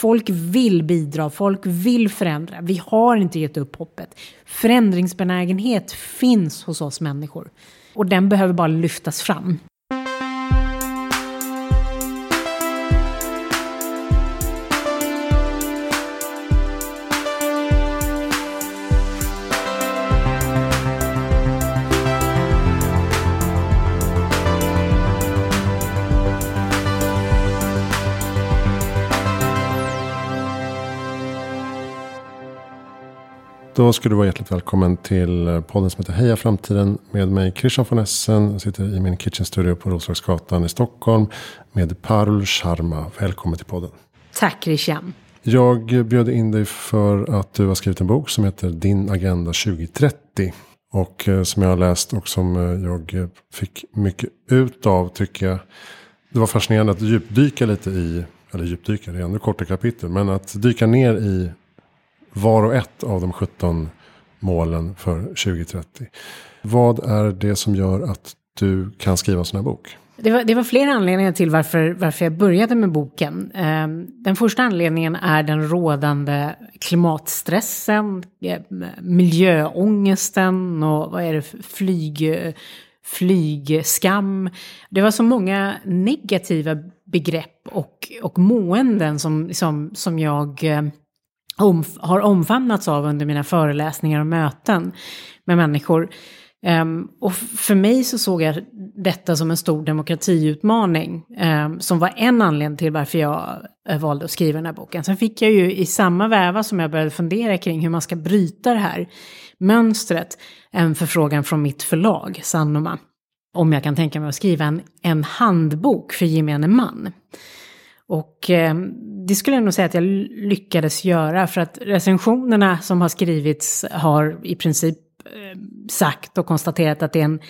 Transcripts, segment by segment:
Folk vill bidra, folk vill förändra. Vi har inte gett upp hoppet. Förändringsbenägenhet finns hos oss människor. Och den behöver bara lyftas fram. Då ska du vara hjärtligt välkommen till podden som heter Heja Framtiden med mig Christian von Essen. Jag sitter i min kitchen studio på Roslagsgatan i Stockholm med Parul Sharma. Välkommen till podden. Tack Christian. Jag bjöd in dig för att du har skrivit en bok som heter Din Agenda 2030. Och eh, som jag har läst och som eh, jag fick mycket ut av tycker jag. Det var fascinerande att djupdyka lite i, eller djupdyka, det är ändå korta kapitel. Men att dyka ner i var och ett av de 17 målen för 2030. Vad är det som gör att du kan skriva en sån här bok? Det var, det var flera anledningar till varför, varför jag började med boken. Ehm, den första anledningen är den rådande klimatstressen, eh, miljöångesten och vad är det, flyg, flygskam. Det var så många negativa begrepp och, och måenden som, som, som jag eh, om, har omfamnats av under mina föreläsningar och möten med människor. Um, och för mig så såg jag detta som en stor demokratiutmaning. Um, som var en anledning till varför jag uh, valde att skriva den här boken. Sen fick jag ju i samma väva som jag började fundera kring hur man ska bryta det här mönstret. En förfrågan från mitt förlag, Sanoma. Om jag kan tänka mig att skriva en, en handbok för gemene man. Och eh, det skulle jag nog säga att jag lyckades göra för att recensionerna som har skrivits har i princip eh, sagt och konstaterat att det är en,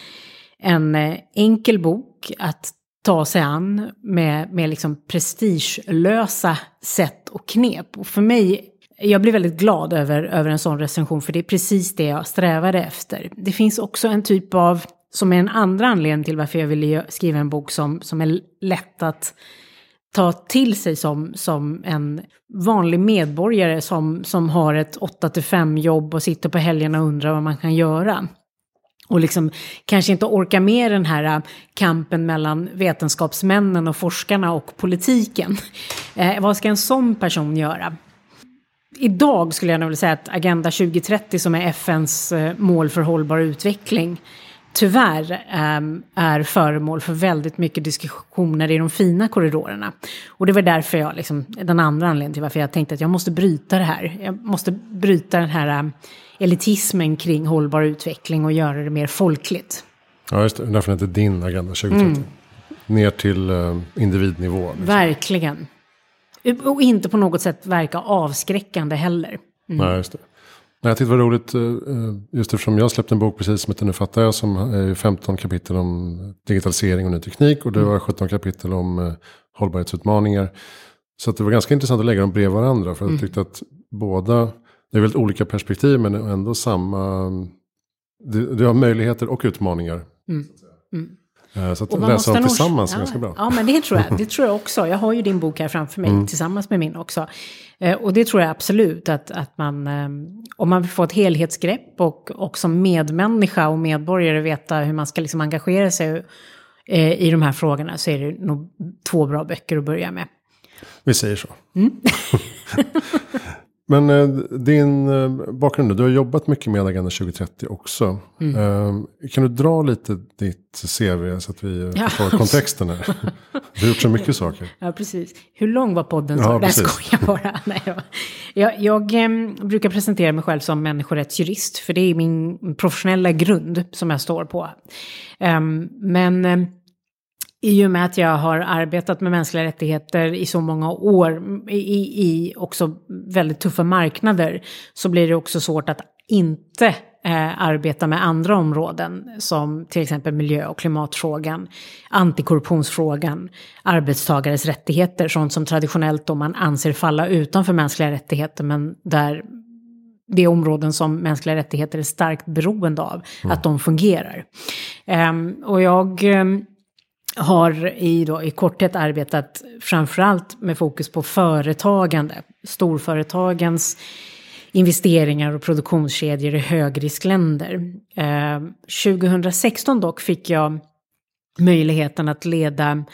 en eh, enkel bok att ta sig an med, med liksom prestigelösa sätt och knep. Och för mig, jag blir väldigt glad över, över en sån recension för det är precis det jag strävade efter. Det finns också en typ av, som är en andra anledning till varför jag ville skriva en bok som, som är lätt att ta till sig som, som en vanlig medborgare som, som har ett 8-5 jobb och sitter på helgerna och undrar vad man kan göra. Och liksom kanske inte orkar med den här äh, kampen mellan vetenskapsmännen och forskarna och politiken. Eh, vad ska en sån person göra? Idag skulle jag nog vilja säga att Agenda 2030 som är FNs äh, mål för hållbar utveckling tyvärr ähm, är föremål för väldigt mycket diskussioner i de fina korridorerna. Och det var därför jag, liksom, den andra anledningen till varför jag tänkte att jag måste bryta det här. Jag måste bryta den här ähm, elitismen kring hållbar utveckling och göra det mer folkligt. Ja, just det. Därför är det din Agenda 2030. Mm. Ner till äh, individnivå. Liksom. Verkligen. Och inte på något sätt verka avskräckande heller. Mm. Nej, just det. Jag tyckte det var roligt eh, eh, just eftersom jag släppte en bok precis som heter Nu fattar jag som är 15 kapitel om digitalisering och ny teknik och det mm. var 17 kapitel om eh, hållbarhetsutmaningar. Så det var ganska intressant att lägga dem bredvid varandra för jag mm. tyckte att båda, det är väldigt olika perspektiv men ändå samma, du, du har möjligheter och utmaningar. Mm. Mm. Så att läsa dem tillsammans är ganska bra. Ja, men det tror jag. Det tror jag också. Jag har ju din bok här framför mig mm. tillsammans med min också. Och det tror jag absolut att, att man, om man vill få ett helhetsgrepp och, och som medmänniska och medborgare veta hur man ska liksom engagera sig i de här frågorna så är det nog två bra böcker att börja med. Vi säger så. Mm. Men eh, din eh, bakgrund, du har jobbat mycket med Agenda 2030 också. Mm. Eh, kan du dra lite ditt CV så att vi ja. förstår kontexten här? Du har gjort så mycket saker. Ja, precis. Hur lång var podden? Ja, Nej, skojar bara. Nej, jag, jag eh, brukar presentera mig själv som människorättsjurist, för det är min professionella grund som jag står på. Um, men ehm, i och med att jag har arbetat med mänskliga rättigheter i så många år, i, i också väldigt tuffa marknader, så blir det också svårt att inte eh, arbeta med andra områden som till exempel miljö och klimatfrågan, antikorruptionsfrågan, arbetstagares rättigheter, sånt som traditionellt då man anser falla utanför mänskliga rättigheter, men där det är områden som mänskliga rättigheter är starkt beroende av, mm. att de fungerar. Um, och jag um, har i, då, i korthet arbetat framförallt med fokus på företagande. Storföretagens investeringar och produktionskedjor i högriskländer. Eh, 2016 dock fick jag möjligheten att leda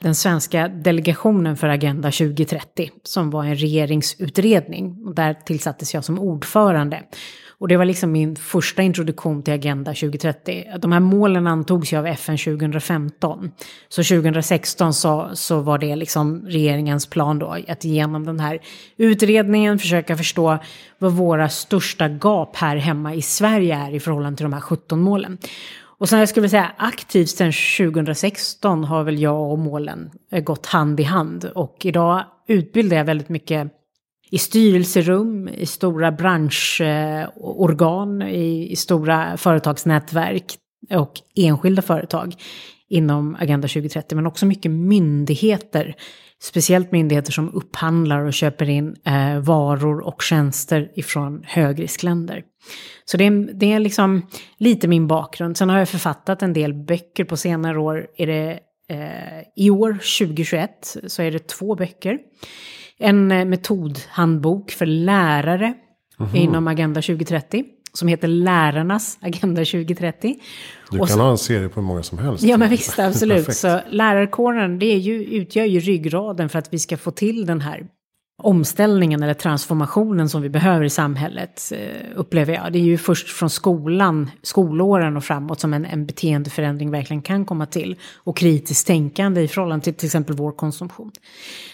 den svenska delegationen för Agenda 2030 som var en regeringsutredning. Där tillsattes jag som ordförande. Och det var liksom min första introduktion till Agenda 2030. De här målen antogs ju av FN 2015. Så 2016 så, så var det liksom regeringens plan då att genom den här utredningen försöka förstå vad våra största gap här hemma i Sverige är i förhållande till de här 17 målen. Och sen jag skulle säga aktivt sedan 2016 har väl jag och målen eh, gått hand i hand. Och idag utbildar jag väldigt mycket i styrelserum, i stora branschorgan, i, i stora företagsnätverk och enskilda företag inom Agenda 2030, men också mycket myndigheter. Speciellt myndigheter som upphandlar och köper in eh, varor och tjänster ifrån högriskländer. Så det är, det är liksom lite min bakgrund. Sen har jag författat en del böcker på senare år. Är det, eh, I år, 2021, så är det två böcker. En eh, metodhandbok för lärare mm inom Agenda 2030 som heter Lärarnas Agenda 2030. Du kan så, ha en serie på hur många som helst. Ja, men visst, absolut. så lärarkåren det är ju, utgör ju ryggraden för att vi ska få till den här omställningen eller transformationen som vi behöver i samhället, eh, upplever jag. Det är ju först från skolan, skolåren och framåt som en, en beteendeförändring verkligen kan komma till. Och kritiskt tänkande i förhållande till till exempel vår konsumtion.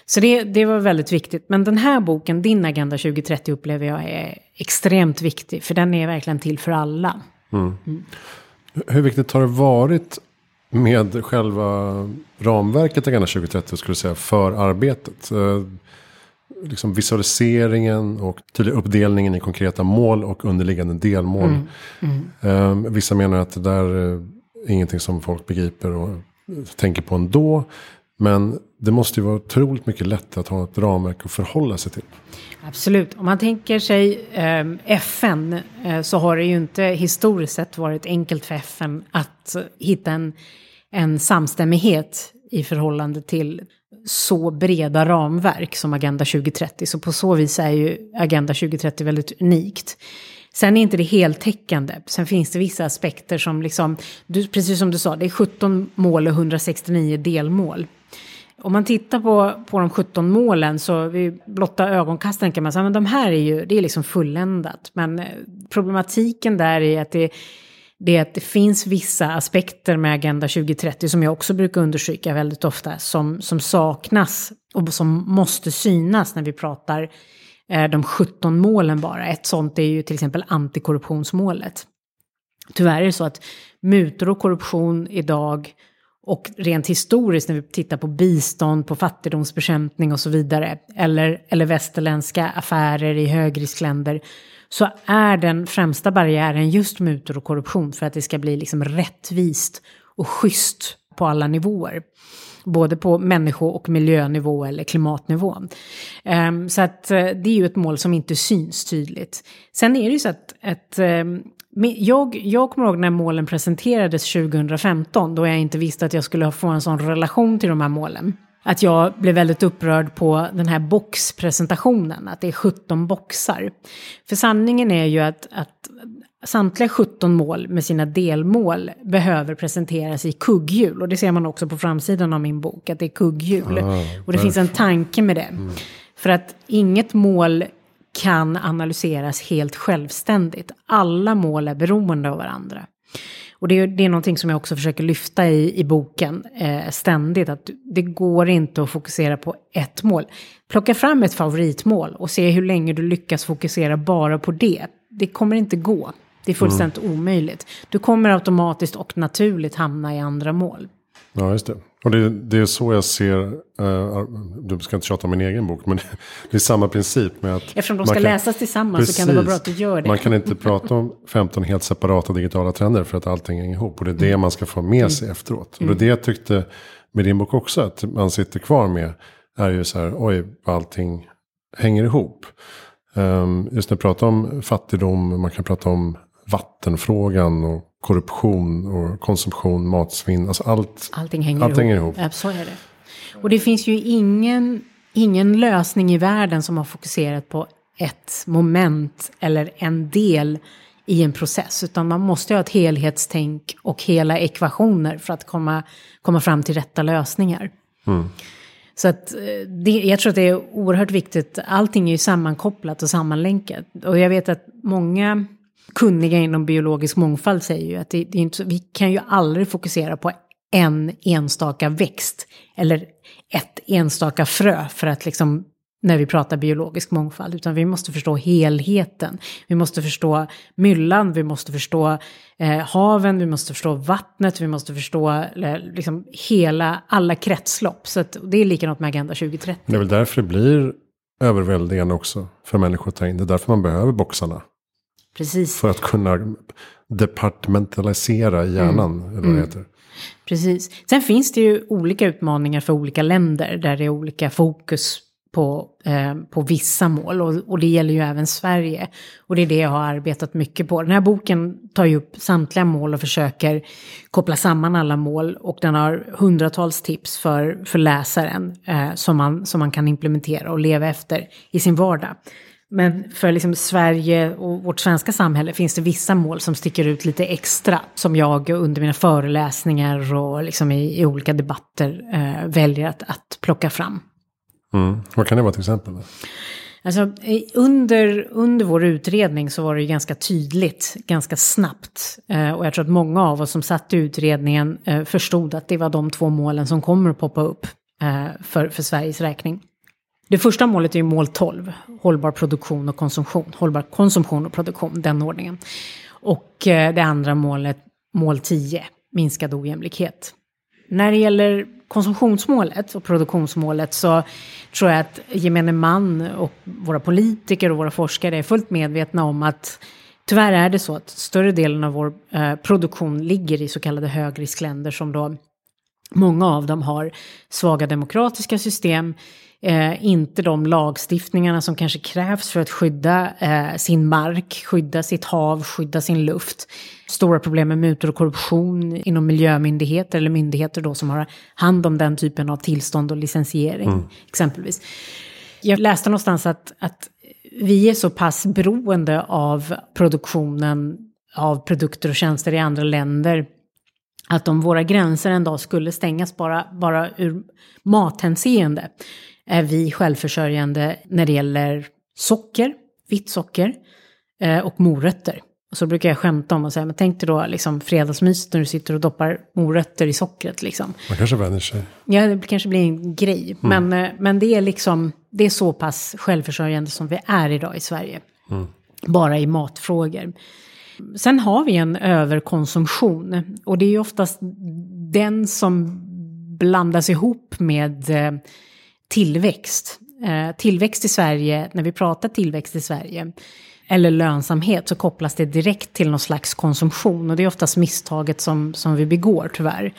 Så det, det var väldigt viktigt. Men den här boken, din Agenda 2030, upplever jag är extremt viktig. För den är verkligen till för alla. Mm. Mm. Hur viktigt har det varit med själva ramverket Agenda 2030 skulle säga för arbetet? Eh, liksom visualiseringen och tydliga uppdelningen i konkreta mål och underliggande delmål. Mm. Mm. Eh, vissa menar att det där är ingenting som folk begriper och tänker på ändå. Men det måste ju vara otroligt mycket lättare att ha ett ramverk att förhålla sig till. Absolut. Om man tänker sig eh, FN eh, så har det ju inte historiskt sett varit enkelt för FN att hitta en, en samstämmighet i förhållande till så breda ramverk som Agenda 2030. Så på så vis är ju Agenda 2030 väldigt unikt. Sen är inte det heltäckande. Sen finns det vissa aspekter som liksom, du, precis som du sa, det är 17 mål och 169 delmål. Om man tittar på, på de 17 målen så vid blotta ögonkasten kan man säga att de här är ju, det är liksom fulländat. Men eh, problematiken där är att det det är att det finns vissa aspekter med Agenda 2030 som jag också brukar understryka väldigt ofta som, som saknas och som måste synas när vi pratar eh, de 17 målen bara. Ett sånt är ju till exempel antikorruptionsmålet. Tyvärr är det så att mutor och korruption idag och rent historiskt när vi tittar på bistånd, på fattigdomsbekämpning och så vidare, eller, eller västerländska affärer i högriskländer, så är den främsta barriären just mutor och korruption för att det ska bli liksom rättvist och schysst på alla nivåer. Både på människo och miljönivå eller klimatnivå. Ehm, så att eh, det är ju ett mål som inte syns tydligt. Sen är det ju så att, att ehm, jag, jag kommer ihåg när målen presenterades 2015 då jag inte visste att jag skulle få en sån relation till de här målen att jag blev väldigt upprörd på den här boxpresentationen, att det är 17 boxar. För sanningen är ju att, att samtliga 17 mål med sina delmål behöver presenteras i kugghjul. Och det ser man också på framsidan av min bok, att det är kugghjul. Ah, och det finns en tanke med det. Mm. För att inget mål kan analyseras helt självständigt. Alla mål är beroende av varandra. Och det är, det är någonting som jag också försöker lyfta i, i boken eh, ständigt. Att det går inte att fokusera på ett mål. Plocka fram ett favoritmål och se hur länge du lyckas fokusera bara på det. Det kommer inte gå. Det är fullständigt mm. omöjligt. Du kommer automatiskt och naturligt hamna i andra mål. Ja, just det. Och det, det är så jag ser, uh, du ska inte tjata om min egen bok, men det är samma princip med att... Eftersom de ska kan, läsas tillsammans precis, så kan det vara bra att du gör det. Man kan inte prata om 15 helt separata digitala trender för att allting hänger ihop. Och det är det mm. man ska få med sig mm. efteråt. Och det är det jag tyckte med din bok också, att man sitter kvar med, är ju så här, oj, allting hänger ihop. Um, just när vi pratar om fattigdom, man kan prata om vattenfrågan och korruption och konsumtion, matsvinn. Alltså allt, Allting hänger allt ihop. ihop. Ja, så är det. Och det finns ju ingen, ingen lösning i världen som har fokuserat på ett moment eller en del i en process. Utan man måste ha ett helhetstänk och hela ekvationer för att komma, komma fram till rätta lösningar. Så att eh, det, jag tror att det är oerhört viktigt. Allting är ju sammankopplat och sammanlänkat. Och jag vet att många kunniga inom biologisk mångfald säger ju att det, det är inte så, vi kan ju aldrig fokusera på en enstaka växt eller ett enstaka frö för att liksom när vi pratar biologisk mångfald, utan vi måste förstå helheten. Vi måste förstå myllan, vi måste förstå eh, haven, vi måste förstå vattnet, vi måste förstå eh, liksom hela, alla kretslopp. Så att, det är likadant med Agenda 2030. Det är väl därför det blir överväldigande också för människor att ta in. Det är därför man behöver boxarna. Precis. För att kunna departementalisera hjärnan. Mm. Eller vad det heter. Precis. Sen finns det ju olika utmaningar för olika länder där det är olika fokus på, eh, på vissa mål. Och, och det gäller ju även Sverige. Och det är det jag har arbetat mycket på. Den här boken tar ju upp samtliga mål och försöker koppla samman alla mål. Och den har hundratals tips för, för läsaren eh, som, man, som man kan implementera och leva efter i sin vardag. Men för liksom Sverige och vårt svenska samhälle finns det vissa mål som sticker ut lite extra. Som jag under mina föreläsningar och liksom i, i olika debatter eh, väljer att, att plocka fram. Mm. Vad kan det vara till exempel? Alltså, under, under vår utredning så var det ju ganska tydligt, ganska snabbt. Eh, och jag tror att många av oss som satt i utredningen eh, förstod att det var de två målen som kommer att poppa upp eh, för, för Sveriges räkning. Det första målet är ju mål 12, hållbar produktion och konsumtion. Hållbar konsumtion och produktion, den ordningen. Och eh, det andra målet, mål 10, minskad ojämlikhet. När det gäller konsumtionsmålet och produktionsmålet så tror jag att gemene man och våra politiker och våra forskare är fullt medvetna om att tyvärr är det så att större delen av vår eh, produktion ligger i så kallade högriskländer som då Många av dem har svaga demokratiska system, eh, inte de lagstiftningarna som kanske krävs för att skydda eh, sin mark, skydda sitt hav, skydda sin luft. Stora problem med mutor och korruption inom miljömyndigheter eller myndigheter då som har hand om den typen av tillstånd och licensiering exempelvis. Jag läste någonstans att, att vi är så pass beroende av produktionen av produkter och tjänster i andra länder att om våra gränser en dag skulle stängas bara, bara ur mathänseende är vi självförsörjande när det gäller socker, vitt socker eh, och morötter. Och så brukar jag skämta om och säga, men tänk dig då liksom fredagsmys när du sitter och doppar morötter i sockret liksom. Man kanske vänjer sig. Ja, det kanske blir en grej. Men, eh, men det är liksom, det är så pass självförsörjande som vi är idag i Sverige. Bara i matfrågor. Sen har vi en överkonsumtion och det är ju oftast den som blandas ihop med eh, tillväxt. Eh, tillväxt i Sverige, när vi pratar tillväxt i Sverige, eller lönsamhet, så kopplas det direkt till någon slags konsumtion. Och det är oftast misstaget som, som vi begår, tyvärr.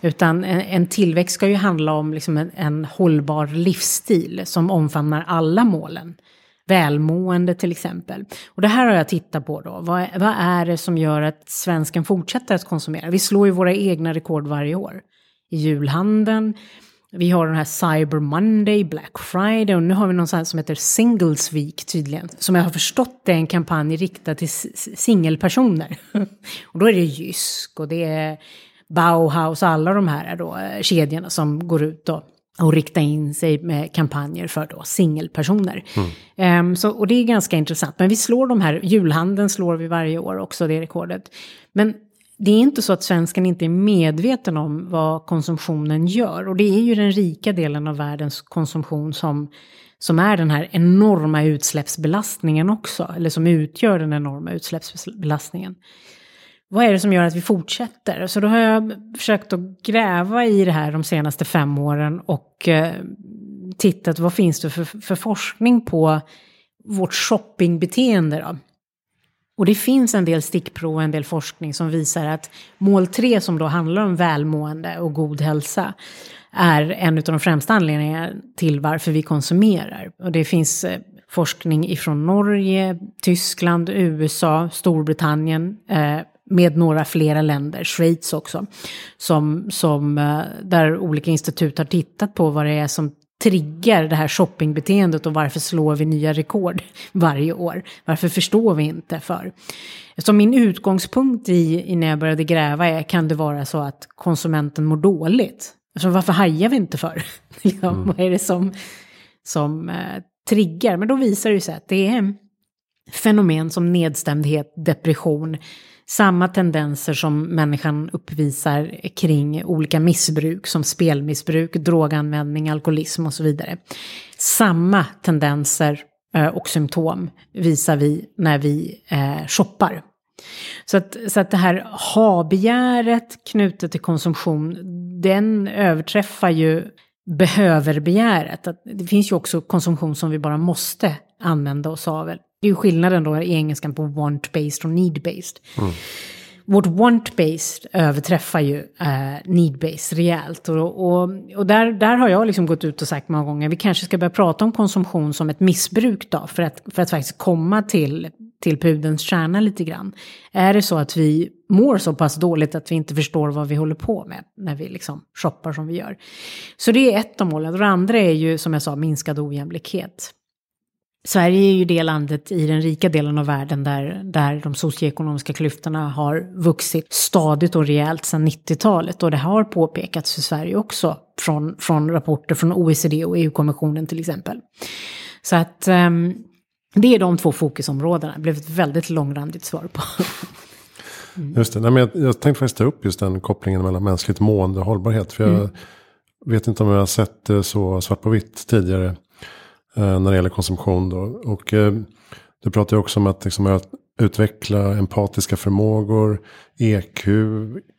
Utan en, en tillväxt ska ju handla om liksom en, en hållbar livsstil som omfamnar alla målen. Välmående till exempel. Och det här har jag tittat på då. Vad, vad är det som gör att svensken fortsätter att konsumera? Vi slår ju våra egna rekord varje år. I julhandeln, vi har den här Cyber Monday, Black Friday och nu har vi någon sån här som heter Singles Week tydligen. Som jag har förstått är en kampanj riktad till singelpersoner. och då är det Jysk och det är Bauhaus och alla de här då, eh, kedjorna som går ut då och rikta in sig med kampanjer för då singelpersoner. Ehm, så, och det är ganska intressant. Men vi slår de här, julhandeln slår vi varje år också, det rekordet. Men det är inte så att svensken inte är medveten om vad konsumtionen gör. Och det är ju den rika delen av världens konsumtion som, som är den här enorma utsläppsbelastningen också. Eller som utgör den enorma utsläppsbelastningen. Vad är det som gör att vi fortsätter? Så då har jag försökt att gräva i det här de senaste fem åren och eh, tittat vad finns det för, för forskning på vårt shoppingbeteende då. Och det finns en del stickprov och en del forskning som visar att mål 3 som då handlar om välmående och god hälsa är en av de främsta anledningarna till varför vi konsumerar. Och det finns eh, forskning ifrån Norge, Tyskland, USA, Storbritannien, eh, med några flera länder, Schweiz också, som, som, eh, där olika institut har tittat på vad det är som triggar det här shoppingbeteendet och varför slår vi nya rekord varje år? Varför förstår vi inte för? Så min utgångspunkt i, i när jag började gräva är, kan det vara så att konsumenten mår dåligt? Alltså varför hajar vi inte för? ja, mm. Vad är det som, som eh, triggar? Men då visar det sig att det är fenomen som nedstämdhet, depression, samma tendenser som människan uppvisar kring olika missbruk som spelmissbruk, droganvändning, alkoholism och så vidare. Samma tendenser eh, och symptom visar vi när vi eh, shoppar. Så att, så att det här ha-begäret knutet till konsumtion, den överträffar ju behöver-begäret. Det finns ju också konsumtion som vi bara måste använda oss av. Det är ju skillnaden då i engelskan på want-based och need-based. Mm. Vårt want-based överträffar ju eh, uh, need-based rejält. Och, och, och där, där har jag liksom gått ut och sagt många gånger, vi kanske ska börja prata om konsumtion som ett missbruk då, för att, för att faktiskt komma till, till pudens kärna lite grann. Är det så att vi mår så pass dåligt att vi inte förstår vad vi håller på med när vi liksom shoppar som vi gör. Så det är ett av målen. Och det andra är ju, som jag sa, minskad ojämlikhet. Sverige är ju det landet i den rika delen av världen där, där de socioekonomiska klyftorna har vuxit stadigt och rejält sedan 90-talet. Och det har påpekats för Sverige också från, från rapporter från OECD och EU-kommissionen till exempel. Så att um, det är de två fokusområdena. Det blev ett väldigt långrandigt svar på. Mm. Just det, Nej, men jag, jag tänkte faktiskt ta upp just den kopplingen mellan mänskligt mående och hållbarhet. För jag mm. vet inte om jag har sett det så svart på vitt tidigare. Eh, när det gäller konsumtion. Då. Och eh, du pratar ju också om att liksom, utveckla empatiska förmågor, EQ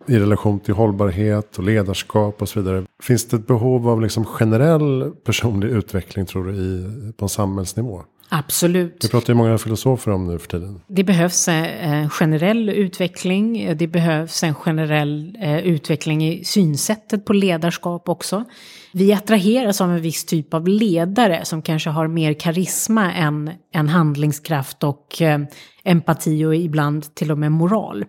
i relation till hållbarhet och ledarskap och så vidare. Finns det ett behov av liksom generell personlig utveckling tror du i, på en samhällsnivå? Absolut. Det pratar ju många filosofer om nu för tiden. Det behövs en generell utveckling. Det behövs en generell eh, utveckling i synsättet på ledarskap också. Vi attraheras av en viss typ av ledare som kanske har mer karisma än, än handlingskraft och eh, empati och ibland till och med moral.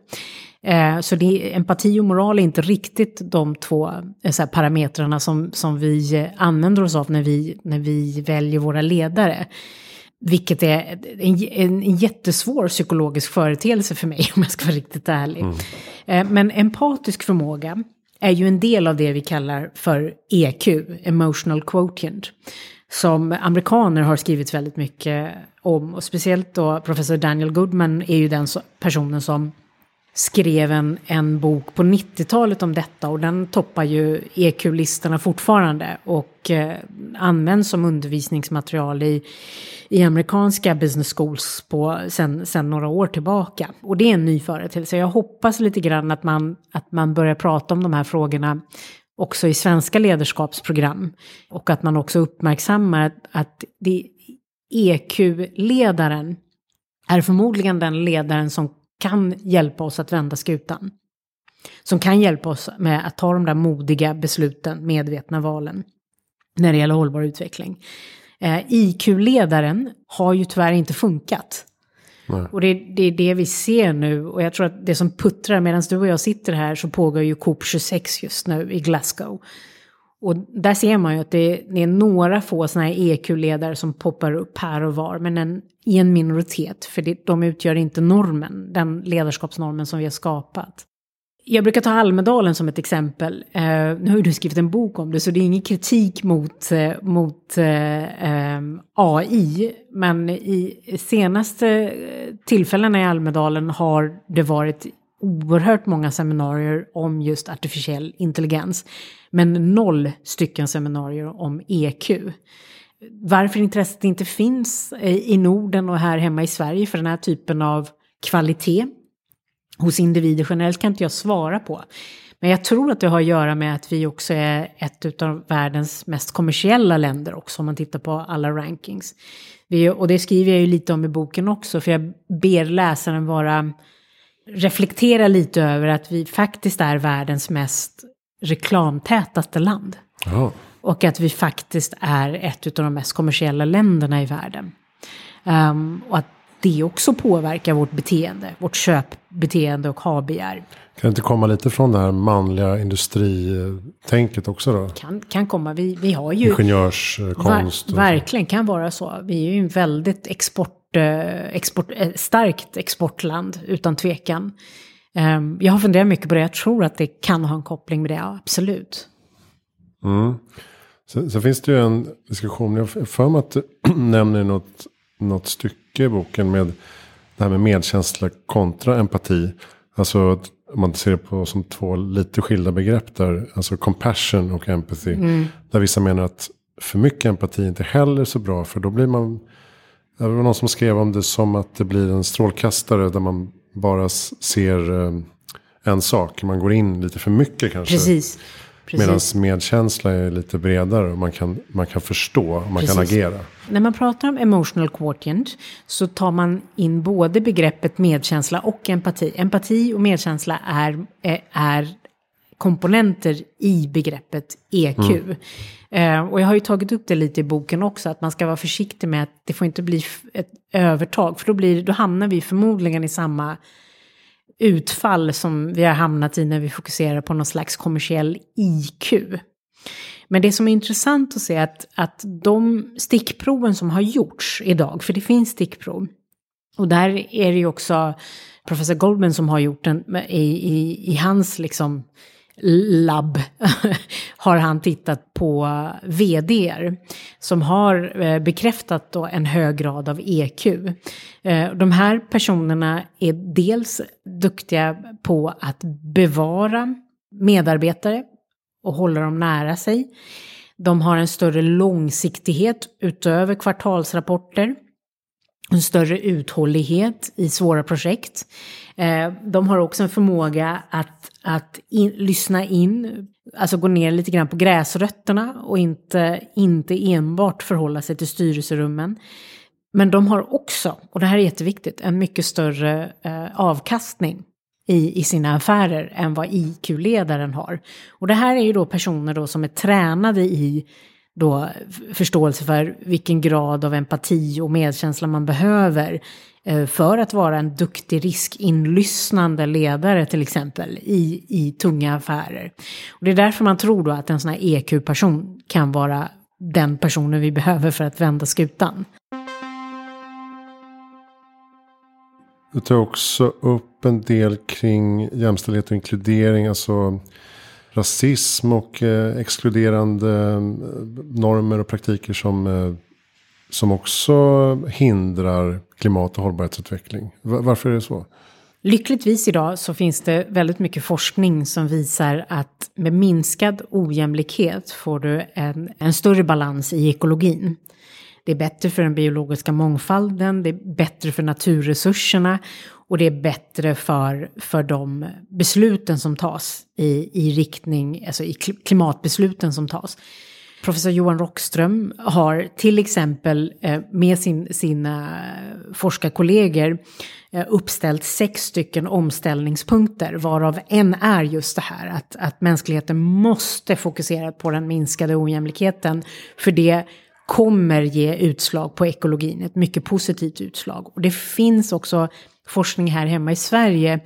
Eh, så det, empati och moral är inte riktigt de två så parametrarna som, som vi använder oss av när vi, när vi väljer våra ledare. Vilket är en, en, en jättesvår psykologisk företeelse för mig om jag ska vara riktigt ärlig. Mm. Eh, men empatisk förmåga är ju en del av det vi kallar för EQ, emotional quotient. Som amerikaner har skrivit väldigt mycket om. Och speciellt då professor Daniel Goodman är ju den personen som skrev en, en bok på 90-talet om detta och den toppar ju EQ-listorna fortfarande och eh, används som undervisningsmaterial i, i amerikanska business schools på, sen, sen några år tillbaka. Och det är en ny företeelse. Jag hoppas lite grann att man, att man börjar prata om de här frågorna också i svenska ledarskapsprogram. Och att man också uppmärksammar att, att EQ-ledaren e är förmodligen den ledaren som kan hjälpa oss att vända skutan. Som kan hjälpa oss med att ta de där modiga besluten, medvetna valen, när det gäller hållbar utveckling. Eh, IQ-ledaren har ju tyvärr inte funkat. Nej. Och det, det, är det vi ser nu. Och jag tror att det som puttrar, medan du och jag sitter här så pågår ju COP26 just nu i Glasgow. Och där ser man ju att det, det är några få sådana här EQ-ledare som poppar upp här och var, men en, i en minoritet, för det, de utgör inte normen, den ledarskapsnormen som vi har skapat. Jag brukar ta Almedalen som ett exempel. Eh, nu har ju du skrivit en bok om det, så det är ingen kritik mot, eh, mot eh, ehm, AI. Men i senaste tillfällena i Almedalen har det varit oerhört många seminarier om just artificiell intelligens. Men noll stycken seminarier om EQ. Varför intresset inte finns eh, i Norden och här hemma i Sverige för den här typen av kvalitet hos individer generellt kan inte jag svara på. Men jag tror att det har att göra med att vi också är ett av världens mest kommersiella länder också om man tittar på alla rankings. Vi, och det skriver jag ju lite om i boken också för jag ber läsaren vara reflektera lite över att vi faktiskt är världens mest reklamtätaste land. Oh. Och att vi faktiskt är ett av de mest kommersiella länderna i världen. Um, och att det också påverkar vårt beteende, vårt köpbeteende och ha-begär. Kan det inte komma lite från det här manliga industritänket också då? Kan, kan komma, vi, vi har ju... Ingenjörskonst. Ver, verkligen kan vara så. Vi är ju en väldigt export, eh, export, eh, starkt exportland utan tvekan. Ehm, jag har funderat mycket på det, jag tror att det kan ha en koppling med det, ja, absolut. Mm. Sen, sen, finns det ju en diskussion, jag har för mig att du nämner något, något stycke i boken med det här med medkänsla kontra empati. Alltså att man ser det på som två lite skilda begrepp där. Alltså compassion och empathy. Mm. Där vissa menar att för mycket empati inte heller är så bra. För då blir man. Det var någon som skrev om det som att det blir en strålkastare. Där man bara ser eh, en sak. Man går in lite för mycket kanske. Precis. Medan medkänsla är lite bredare och man kan, man kan förstå och man Precis. kan agera. När man pratar om emotional quotient så tar man in både begreppet medkänsla och empati. Empati och medkänsla är, är komponenter i begreppet EQ. Mm. Eh, och jag har ju tagit upp det lite i boken också, att man ska vara försiktig med att det får inte bli ett övertag, för då, blir, då hamnar vi förmodligen i samma utfall som vi har hamnat i när vi fokuserar på någon slags kommersiell IQ. Men det som är intressant att se är att, att de stickproven som har gjorts idag, för det finns stickprov, och där är det ju också professor Goldman som har gjort den i, i, i hans liksom labb har han tittat på vd som har eh, bekräftat då en hög grad av EQ. Eh, de här personerna är dels duktiga på att bevara medarbetare och hålla dem nära sig. De har en större långsiktighet utöver kvartalsrapporter en större uthållighet i svåra projekt. Eh, de har också en förmåga att, att in, lyssna in, alltså gå ner lite grann på gräsrötterna och inte, inte enbart förhålla sig till styrelserummen. Men de har också, och det här är jätteviktigt, en mycket större eh, avkastning i, i sina affärer än vad IQ-ledaren har. Och det här är ju då personer då som är tränade i då förståelse för vilken grad av empati och medkänsla man behöver Eh, för att vara en duktig riskinlyssnande ledare till exempel i, i tunga affärer. Och det är därför man tror då att en sån här EQ-person kan vara den personen vi behöver för att vända skutan. Du tar också upp en del kring jämställdhet och inkludering. Alltså rasism och eh, exkluderande eh, normer och praktiker som, eh, som också hindrar klimat och hållbarhetsutveckling. Varför är det så? Lyckligtvis idag så finns det väldigt mycket forskning som visar att med minskad ojämlikhet får du en, en större balans i ekologin. Det är bättre för den biologiska mångfalden, det är bättre för naturresurserna och det är bättre för, för de besluten som tas i, i riktning, alltså i klimatbesluten som tas. Professor Johan Rockström har till exempel eh, med sin, sina eh, forskarkollegor eh, uppställt sex stycken omställningspunkter, varav en är just det här att, att mänskligheten måste fokusera på den minskade ojämlikheten, för det kommer ge utslag på ekologin, ett mycket positivt utslag. Och det finns också forskning här hemma i Sverige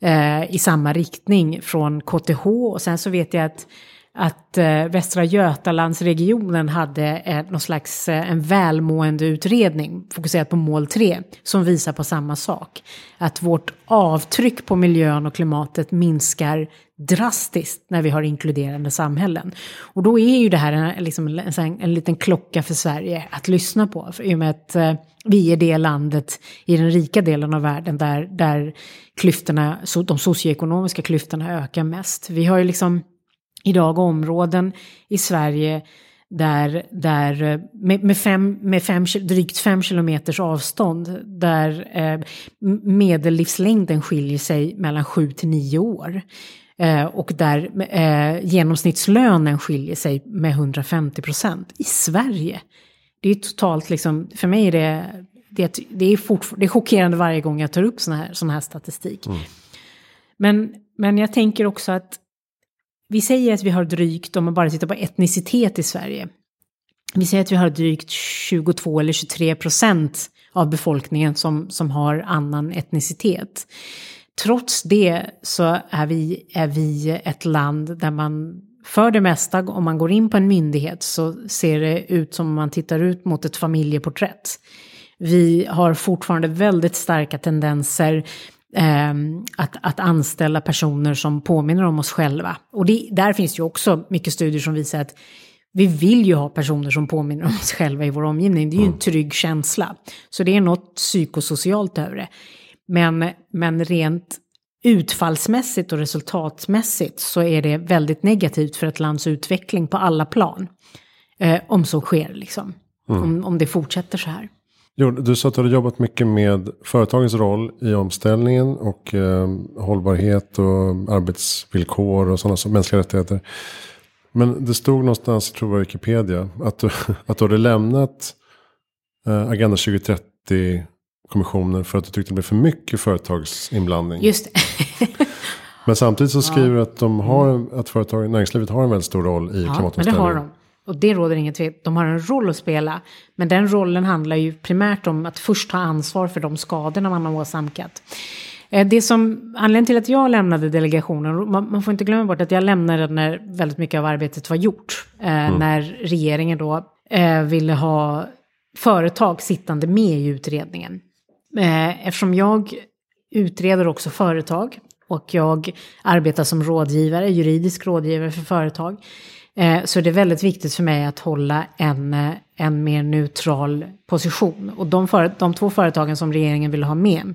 eh, i samma riktning från KTH och sen så vet jag att att eh, Västra Götalandsregionen hade eh, någon slags eh, en välmåendeutredning fokuserat på mål 3 som visar på samma sak. Att vårt avtryck på miljön och klimatet minskar drastiskt när vi har inkluderande samhällen. Och då är ju det här en, liksom en, en liten klocka för Sverige att lyssna på. För, I och med att eh, vi är det landet i den rika delen av världen där, där klyftorna, so, de socioekonomiska klyftorna ökar mest. Vi har ju liksom idag områden i Sverige där, där med, med, fem, med fem, drygt fem kilometers avstånd där eh, medellivslängden skiljer sig mellan sju till nio år. Eh, och där eh, genomsnittslönen skiljer sig med 150 procent i Sverige. Det är totalt liksom, för mig är det, det, det, är, det är chockerande varje gång jag tar upp sån här, sån här statistik. Mm. Men, men jag tänker också att vi säger att vi har drygt, om man bara tittar på etnicitet i Sverige, vi säger att vi har drygt 22 eller 23 procent av befolkningen som, som har annan etnicitet. Trots det så är vi, är vi ett land där man för det mesta, om man går in på en myndighet så ser det ut som om man tittar ut mot ett familjeporträtt. Vi har fortfarande väldigt starka tendenser att, att anställa personer som påminner om oss själva. Och det, där finns ju också mycket studier som visar att vi vill ju ha personer som påminner om oss själva i vår omgivning. Det är ju en mm. trygg känsla. Så det är något psykosocialt över det. Men, men rent utfallsmässigt och resultatmässigt så är det väldigt negativt för ett lands utveckling på alla plan. Eh, om så sker, liksom. Mm. Om, om det fortsätter så här. Jo, du sa att du har jobbat mycket med företagens roll i omställningen och eh, hållbarhet och arbetsvillkor och sådana mänskliga rättigheter. Men det stod någonstans, jag tror det var Wikipedia, att du, att du hade lämnat eh, Agenda 2030 kommissionen för att du tyckte det blev för mycket företagsinblandning. Just Men samtidigt så skriver du att, de har, att företag, näringslivet har en väldigt stor roll i ja, klimatomställningen. men det har de. Och det råder inget tvivel. De har en roll att spela. Men den rollen handlar ju primärt om att först ta ansvar för de skadorna man har åsamkat. Eh, det som, anledningen till att jag lämnade delegationen, man, man, får inte glömma bort att jag lämnade när väldigt mycket av arbetet var gjort. Eh, mm. När regeringen då eh, ville ha företag sittande med i utredningen. Eh, eftersom jag utreder också företag och jag arbetar som rådgivare, juridisk rådgivare för företag, eh, så är det väldigt viktigt för mig att hålla en, eh, en mer neutral position. Och de, för, de två företagen som regeringen vill ha med,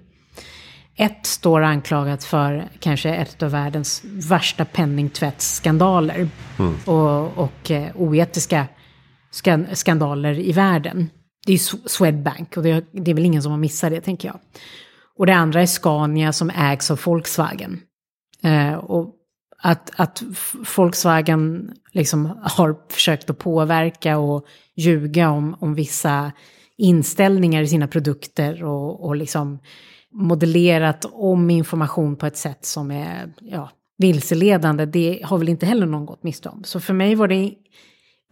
ett står anklagat för kanske ett av världens värsta penningtvättsskandaler mm. och, och oetiska skandaler i världen det är Swedbank och det är, är väl ingen som har missat det tänker jag. Och det andra är Scania som ägs av Volkswagen. Eh, och att, att Volkswagen liksom har försökt att påverka och ljuga om, om vissa inställningar i sina produkter och, och liksom modellerat om information på ett sätt som är ja, vilseledande, det har väl inte heller någon gått miste om. Så för mig var det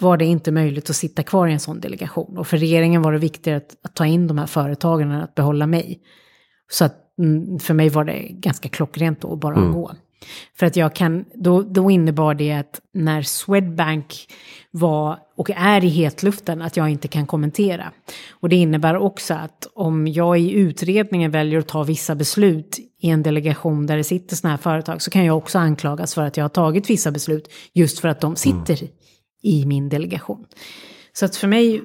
var det inte möjligt att sitta kvar i en sån delegation. Och för regeringen var det viktigare att, att ta in de här företagen än att behålla mig. Så att mm, för mig var det ganska klockrent då att bara mm. gå. För att jag kan, då, då innebar det att när Swedbank var och är i hetluften att jag inte kan kommentera. Och det innebär också att om jag i utredningen väljer att ta vissa beslut i en delegation där det sitter sådana här företag så kan jag också anklagas för att jag har tagit vissa beslut just för att de sitter mm i min delegation. Så att för mig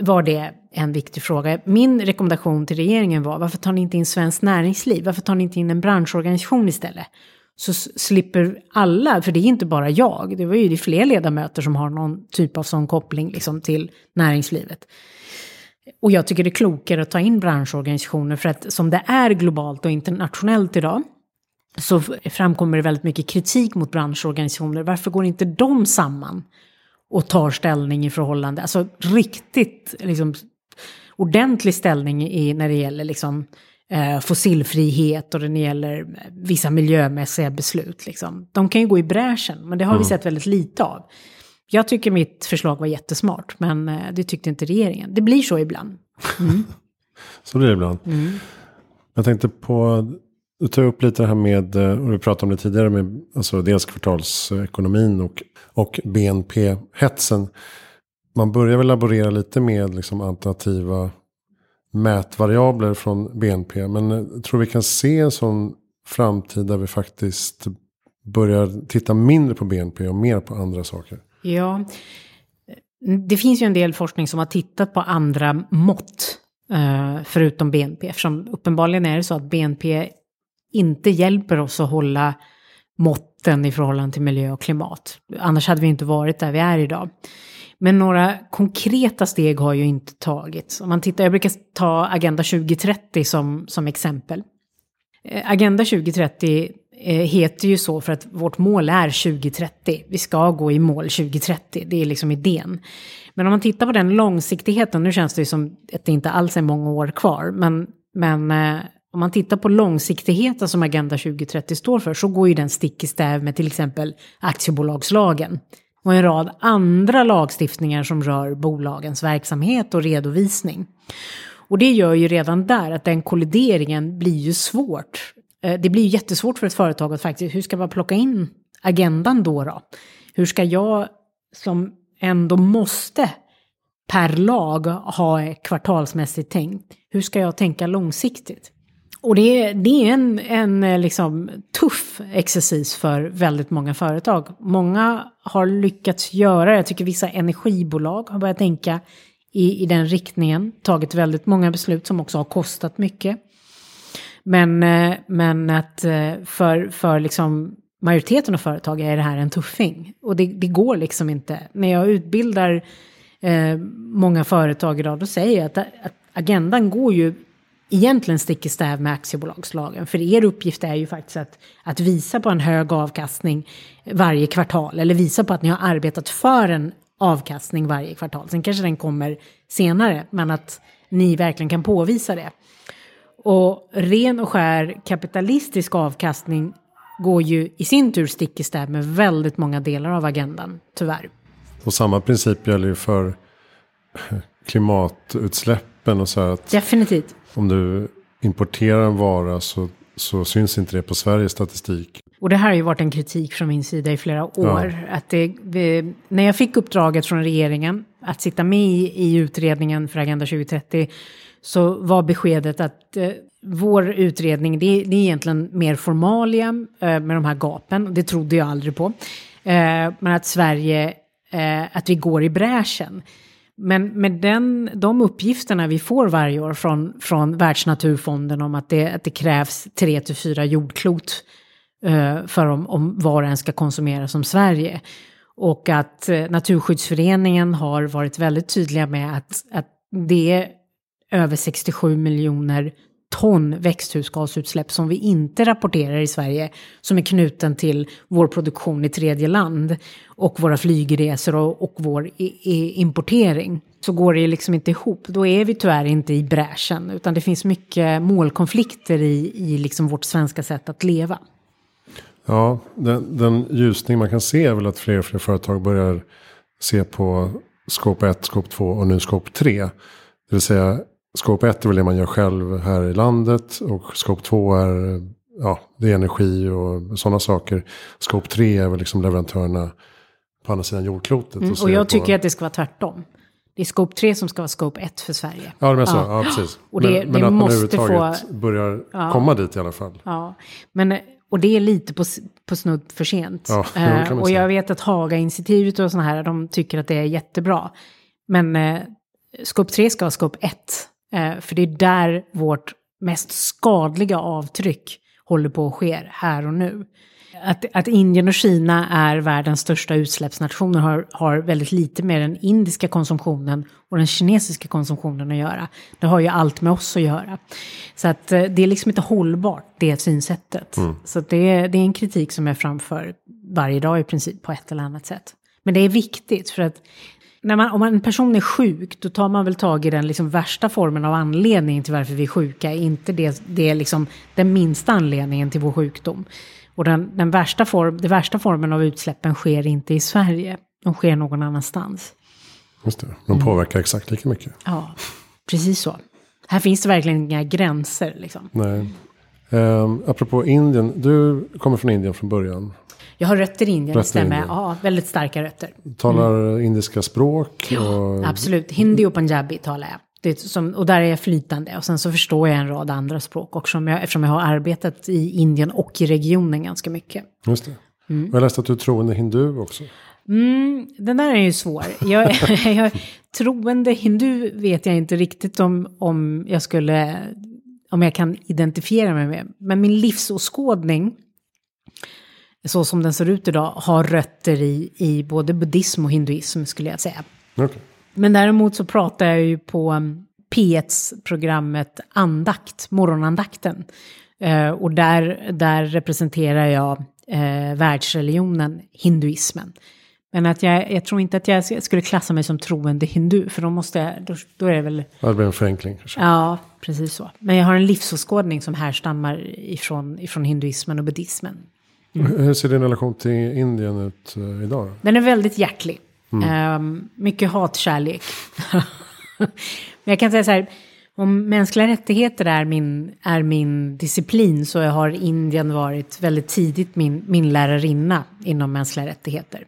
var det en viktig fråga. Min rekommendation till regeringen var varför tar ni inte in svenskt näringsliv? Varför tar ni inte in en branschorganisation istället? Så slipper alla, för det är inte bara jag, det var ju fler ledamöter som har någon typ av sån koppling liksom till näringslivet. Och jag tycker det är klokare att ta in branschorganisationer för att som det är globalt och internationellt idag så framkommer det väldigt mycket kritik mot branschorganisationer. Varför går inte de samman och tar ställning i förhållande, alltså riktigt liksom, ordentlig ställning i, när det gäller liksom, fossilfrihet och när det gäller vissa miljömässiga beslut. Liksom. De kan ju gå i bräschen, men det har mm. vi sett väldigt lite av. Jag tycker mitt förslag var jättesmart, men eh, det tyckte inte regeringen. Det blir så ibland. Mm. så blir det ibland. Mm. Jag tänkte på du tar upp lite det här med, eh, och vi pratade om det tidigare, med alltså dels kvartalsekonomin och, och BNP-hetsen. Man börjar väl laborera lite med liksom alternativa mätvariabler från BNP. Men jag tror vi kan se en sån framtid där vi faktiskt börjar titta mindre på BNP och mer på andra saker. Ja, det finns ju en del forskning som har tittat på andra mått eh, förutom BNP. Eftersom uppenbarligen är det så att BNP inte hjälper oss att hålla måtten i förhållande till miljö och klimat. Annars hade vi inte varit där vi är idag. Men några konkreta steg har ju inte tagits. Om man tittar, jag brukar ta Agenda 2030 som, som exempel. Eh, Agenda 2030 eh, heter ju så för att vårt mål är 2030. Vi ska gå i mål 2030, det är liksom idén. Men om man tittar på den långsiktigheten, nu känns det ju som att det inte alls är många år kvar, men, men eh, om man tittar på långsiktigheten som Agenda 2030 står för så går ju den stick i stäv med till exempel aktiebolagslagen och en rad andra lagstiftningar som rör bolagens verksamhet och redovisning. Och det gör ju redan där att den kollideringen blir ju svårt. Eh, det blir ju jättesvårt för ett företag att faktiskt, hur ska man plocka in agendan då? då? Hur ska jag som ändå måste per lag ha kvartalsmässigt tänkt, hur ska jag tänka långsiktigt? Och det är, det är en, en eh, liksom tuff exercis för väldigt många företag. Många har lyckats göra, jag tycker vissa energibolag har börjat tänka i, i den riktningen. Tagit väldigt många beslut som också har kostat mycket. Men, eh, men att eh, för, för liksom majoriteten av företag är det här en tuffing. Och det, det går liksom inte. När jag utbildar eh, många företag idag, då säger jag att, att agendan går ju egentligen stick i stäv med aktiebolagslagen. För er uppgift är ju faktiskt att, att visa på en hög avkastning varje kvartal. Eller visa på att ni har arbetat för en avkastning varje kvartal. Sen kanske den kommer senare, men att ni verkligen kan påvisa det. Och ren och skär kapitalistisk avkastning går ju i sin tur stick i stäv med väldigt många delar av agendan, tyvärr. Och samma princip gäller ju för klimatutsläppen och så här. Att Definitivt. Om du importerar en vara så, så syns inte det på Sveriges statistik. Och det här har ju varit en kritik från min sida i flera år. Ja. Att det, när jag fick uppdraget från regeringen att sitta med i, utredningen för Agenda 2030 så var beskedet att eh, vår utredning, det, det, är egentligen mer formalia eh, med de här gapen. Det trodde jag aldrig på. Eh, men att Sverige, eh, att vi går i bräschen. Men med den, de uppgifterna vi får varje år från, från Världsnaturfonden om att det, att det krävs tre till fyra jordklot eh, för om, om varan ska konsumera som Sverige. Och att eh, Naturskyddsföreningen har varit väldigt tydliga med att, att det är över 67 miljoner ton växthusgasutsläpp som vi inte rapporterar i Sverige som är knuten till vår produktion i tredje land och våra flygresor och, och vår i, i importering så går det liksom inte ihop. Då är vi tyvärr inte i bräschen utan det finns mycket målkonflikter i, i liksom vårt svenska sätt att leva. Ja, den, den ljusning man kan se är väl att fler och fler företag börjar se på skåp 1, skåp 2 och nu skåp 3. Det vill säga Scope 1 är väl det man gör själv här i landet. Och Scope 2 är, ja, det är energi och sådana saker. Scope 3 är väl liksom leverantörerna på andra sidan jordklotet. Mm, och jag på... tycker att det ska vara tvärtom. Det är Scope 3 som ska vara Scope 1 för Sverige. Ja, det är så. Ja. ja, precis. Och det, men, det men att måste man överhuvudtaget få... börjar ja. komma dit i alla fall. Ja, men och det är lite på, på snudd för sent. Ja, eh, och jag vet att Haga-institutet och sådana här, de tycker att det är jättebra. Men eh, Scope 3 ska vara Scope 1. Eh, för det är där vårt mest skadliga avtryck håller på att ske här och nu. Att, att Indien och Kina är världens största utsläppsnationer har, har väldigt lite med den indiska konsumtionen och den kinesiska konsumtionen att göra. Det har ju allt med oss att göra. Så att eh, det är liksom inte hållbart, det synsättet. Mm. Så det, det är en kritik som jag framför varje dag i princip på ett eller annat sätt. Men det är viktigt för att när man, om en person är sjuk, då tar man väl tag i den liksom värsta formen av anledning till varför vi är sjuka, inte det, det är liksom den minsta anledningen till vår sjukdom. Och den, den värsta form, den värsta formen av utsläppen sker inte i Sverige, de sker någon annanstans. Just det, de påverkar mm. exakt lika mycket. Ja, precis så. Här finns det verkligen inga gränser. Liksom. Nej. Um, apropå Indien, du kommer från Indien från början. Jag har rötter i Indien, det stämmer. Indien. Ja, väldigt starka rötter. Talar mm. indiska språk? Och... Absolut, hindi och punjabi talar jag. Det som, och där är jag flytande. Och sen så förstår jag en rad andra språk också. Jag, eftersom jag har arbetat i Indien och i regionen ganska mycket. Just det. Mm. Jag läste att du är troende hindu också. Mm, den där är ju svår. Jag, jag, troende hindu vet jag inte riktigt om, om jag skulle... Om jag kan identifiera mig med. Men min livsåskådning så som den ser ut idag, har rötter i, i både buddhism och hinduism skulle jag säga. Okay. Men däremot så pratar jag ju på um, P1-programmet Andakt, morgonandakten. Uh, och där, där representerar jag uh, världsreligionen hinduismen. Men att jag, jag tror inte att jag skulle klassa mig som troende hindu, för då måste jag, då, då är det väl... Ja, det blir en förenkling kanske. Ja, precis så. Men jag har en livsåskådning som härstammar ifrån, ifrån hinduismen och buddhismen. Hur ser din relation till Indien ut uh, idag? Den är väldigt hjärtlig. Mm. Um, mycket hatkärlek. Men jag kan säga så här, om mänskliga rättigheter är min, är min disciplin så har Indien varit väldigt tidigt min, min lärarinna inom mänskliga rättigheter.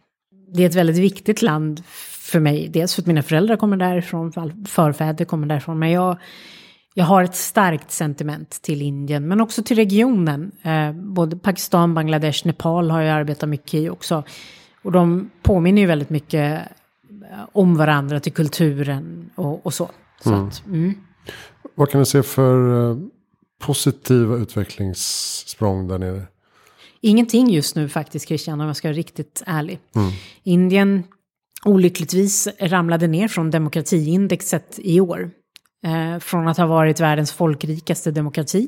Det är ett väldigt viktigt land för mig, dels för att mina föräldrar kommer därifrån, förfäder kommer därifrån, men jag, jag har ett starkt sentiment till Indien, men också till regionen. Eh, både Pakistan, Bangladesh, Nepal har jag arbetat mycket i också. Och de påminner ju väldigt mycket eh, om varandra till kulturen och, och så. så mm. Att, mm. Vad kan du se för eh, positiva utvecklingssprång där nere? Ingenting just nu faktiskt Christian, om jag ska vara riktigt ärlig. Mm. Indien olyckligtvis ramlade ner från demokratiindexet i år. Eh, från att ha varit världens folkrikaste demokrati.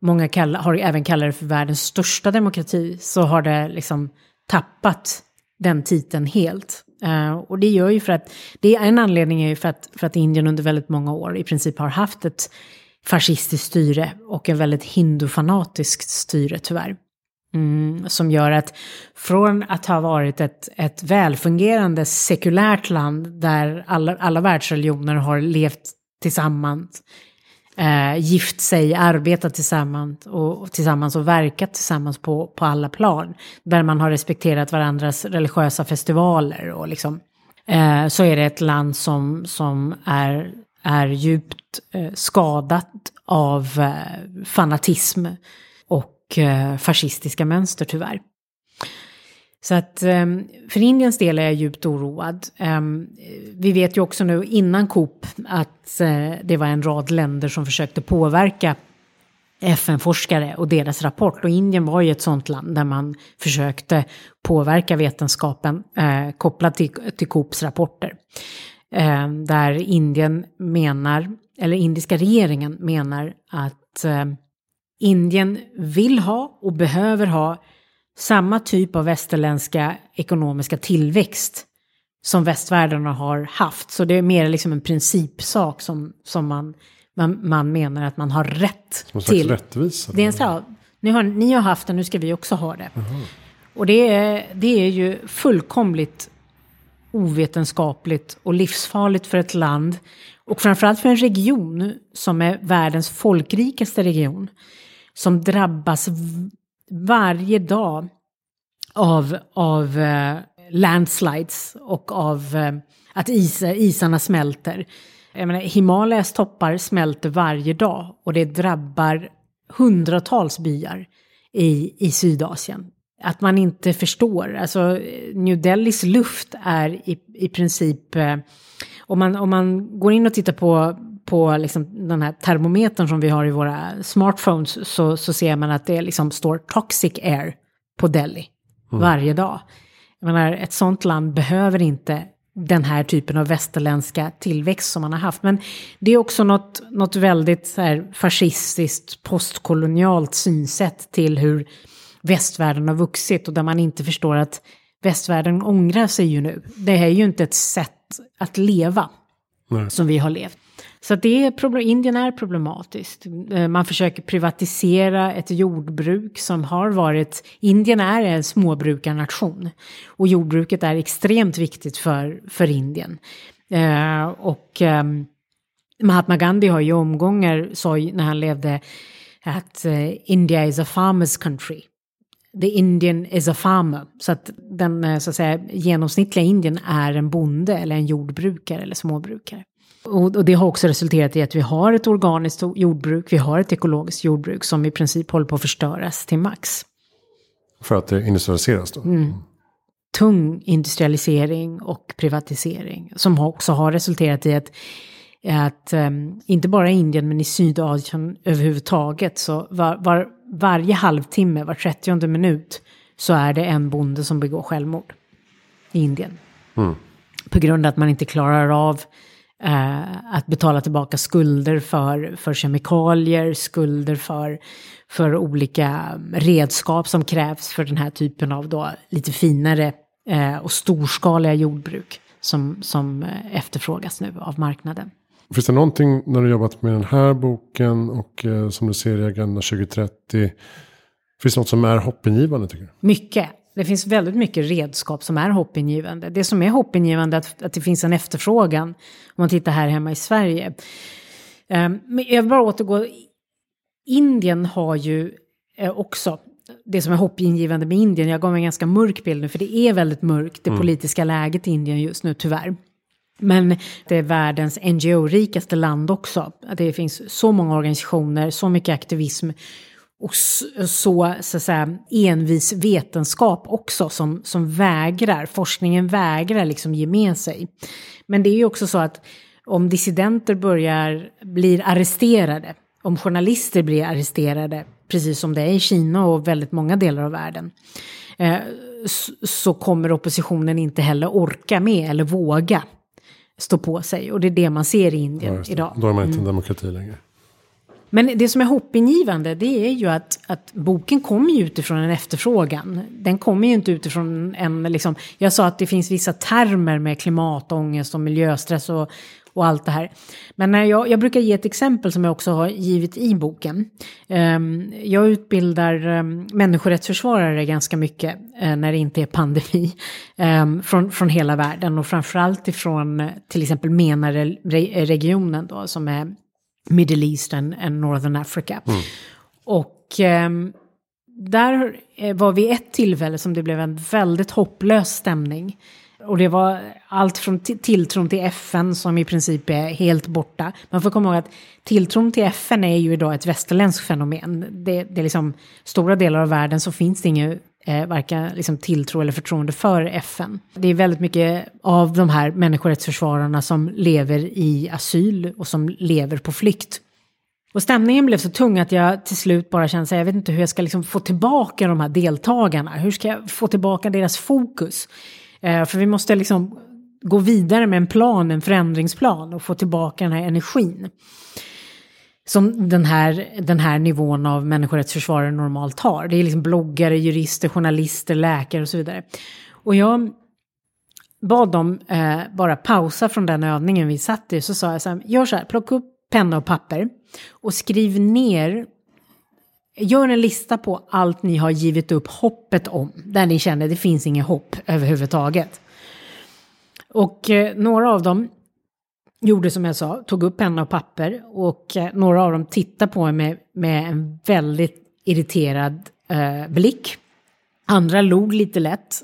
Många kall, har även kallat det för världens största demokrati. Så har det liksom tappat den titeln helt. Uh, och det gör ju för att, det är en anledning är ju för att, för att Indien under väldigt många år i princip har haft ett fascistiskt styre och en väldigt hindufanatiskt styre tyvärr. Mm, som gör att från att ha varit ett, ett välfungerande sekulärt land där alla, alla världsreligioner har levt tillsammans, eh, gift sig, arbetat tillsammans och, och, tillsammans och verkat tillsammans på, på alla plan. Där man har respekterat varandras religiösa festivaler och liksom. Eh, så är det ett land som, som är, är djupt eh, skadat av eh, fanatism och eh, fascistiska mönster tyvärr. Så att ehm, för Indiens del är jag djupt oroad. Ehm, vi vet ju också nu innan Coop att eh, det var en rad länder som försökte påverka FN-forskare och deras rapport. Och Indien var ju ett sånt land där man försökte påverka vetenskapen eh, kopplat till, till Coops rapporter. Eh, där Indien menar, eller indiska regeringen menar att eh, Indien vill ha och behöver ha samma typ av västerländska ekonomiska tillväxt som västvärlden har haft. Så det är mer liksom en principsak som, som man, man, man menar att man har rätt som till. rättvisa? Det är en så, ni, har, ni har haft det, nu ska vi också ha det. Aha. Och det är, det är ju fullkomligt ovetenskapligt och livsfarligt för ett land och framförallt för en region som är världens folkrikaste region som drabbas varje dag av, av eh, landslides och av eh, att is, isarna smälter. Jag menar, Himalayas toppar smälter varje dag och det drabbar hundratals byar i, i Sydasien. Att man inte förstår, alltså New Delhis luft är i, i princip, eh, om, man, om man går in och tittar på på liksom den här termometern som vi har i våra smartphones så, så ser man att det liksom står toxic air på Delhi mm. varje dag. Jag menar, ett sånt land behöver inte den här typen av västerländska tillväxt som man har haft. Men det är också något, något väldigt så här, fascistiskt, postkolonialt synsätt till hur västvärlden har vuxit och där man inte förstår att västvärlden ångrar sig ju nu. Det är ju inte ett sätt att leva Nej. som vi har levt. Så det är problem, Indien är problematiskt. Eh, man försöker privatisera ett jordbruk som har varit... Indien är en småbrukarnation. Och jordbruket är extremt viktigt för, för Indien. Eh, och eh, Mahatma Gandhi har ju omgångar, sa när han levde, att eh, India is a farmer's country. The Indian is a farmer. Så att den eh, så att säga, genomsnittliga Indien är en bonde eller en jordbrukare eller småbrukare. Och, och, det har också resulterat i att vi har ett organiskt jordbruk, vi har ett ekologiskt jordbruk som i princip håller på att förstöras till max. För att det industrialiseras då? Mm. Tung industrialisering och privatisering som också har resulterat i att, att um, inte bara i Indien men i Sydasien överhuvudtaget så var, var, varje halvtimme, var 30 minut så är det en bonde som begår självmord i Indien. Mm. På grund av att man inte klarar av eh, att betala tillbaka skulder för, för kemikalier, skulder för, för olika redskap som krävs för den här typen av då lite finare eh, och storskaliga jordbruk som, som eh, efterfrågas nu av marknaden. Finns det någonting när du jobbat med den här boken och eh, som du ser i Agenda 2030 Finns det något som är hoppingivande tycker du? Mycket. Det finns väldigt mycket redskap som är hoppingivande. Det som är hoppingivande är att, att det finns en efterfrågan. Om man tittar här hemma i Sverige. Um, men jag vill bara återgå. Indien har ju eh, också det som är hoppingivande med Indien. Jag gav en ganska mörk bild nu för det är väldigt mörkt det mm. politiska läget i Indien just nu tyvärr. Men det är världens NGO-rikaste land också. Det finns så många organisationer, så mycket aktivism och så, så att säga, envis vetenskap också som, som vägrar, forskningen vägrar liksom ge med sig. Men det är ju också så att om dissidenter börjar, blir arresterade, om journalister blir arresterade, precis som det är i Kina och väldigt många delar av världen, eh, så kommer oppositionen inte heller orka med eller våga stå på sig. Och det är det man ser i Indien ja, idag. Då är man inte en mm. demokrati längre. Men det som är hoppingivande det är ju att, att boken kommer ju utifrån en efterfrågan. Den kommer ju inte utifrån en, liksom, jag sa att det finns vissa termer med klimatångest och miljöstress och, och allt det här. Men när jag, jag brukar ge ett exempel som jag också har givit i boken. Ehm, jag utbildar um, människorättsförsvarare ganska mycket eh, när det inte är pandemi. Ehm, från, från hela världen och framförallt ifrån eh, till exempel MENA-regionen då som är Middle East and, Northern Africa. Mm. Och um, där var vid ett tillfälle som det blev en väldigt hopplös stämning. Och det var allt från tilltron till FN som i princip är helt borta. Man får komma ihåg att tilltron till FN är ju idag ett västerländskt fenomen. Det, det är liksom stora delar av världen så finns det ingen eh, varken liksom tilltro eller förtroende för FN. Det är väldigt mycket av de här människorättsförsvararna som lever i asyl och som lever på flykt. Och stämningen blev så tung att jag till slut bara kände att jag vet inte hur jag ska liksom få tillbaka de här deltagarna. Hur ska jag få tillbaka deras fokus? Eh, för vi måste liksom gå vidare med en plan, en förändringsplan och få tillbaka den här energin som den här, den här nivån av människorättsförsvarare normalt har. Det är liksom bloggare, jurister, journalister, läkare och så vidare. Och jag bad dem eh, bara pausa från den övningen vi satt i. Så sa jag så här, gör så här, plocka upp penna och papper och skriv ner Gör en lista på allt ni har givit upp hoppet om, där ni känner det finns inget hopp överhuvudtaget. Och eh, några av dem gjorde som jag sa, tog upp penna och papper och eh, några av dem tittade på mig med, en väldigt irriterad eh, blick. Andra log lite lätt.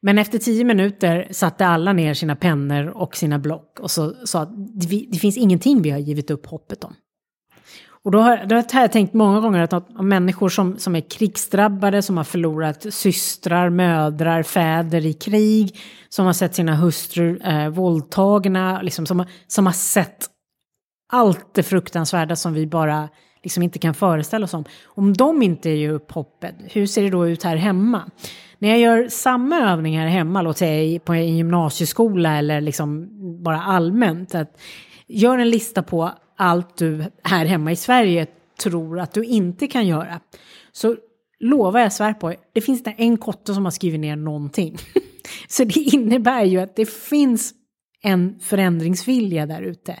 Men efter tio minuter satte alla ner sina pennor och sina block och så sa att det, det finns ingenting vi har givit upp hoppet om. Och då har, då har jag tänkt många gånger att, att människor som, som är krigsdrabbade, som har förlorat systrar, mödrar, fäder i krig, som har sett sina hustrur eh, våldtagna, liksom, som, som har sett allt det fruktansvärda som vi bara liksom inte kan föreställa oss om. Om de inte ger upp hoppet, hur ser det då ut här hemma? När jag gör samma övning här hemma, låt säga på en gymnasieskola eller liksom bara allmänt, att gör en lista på allt du här hemma i Sverige tror att du inte kan göra. Så lovar jag svär på, det finns inte en kotte som har skrivit ner någonting. Så det innebär ju att det finns en förändringsvilja där ute.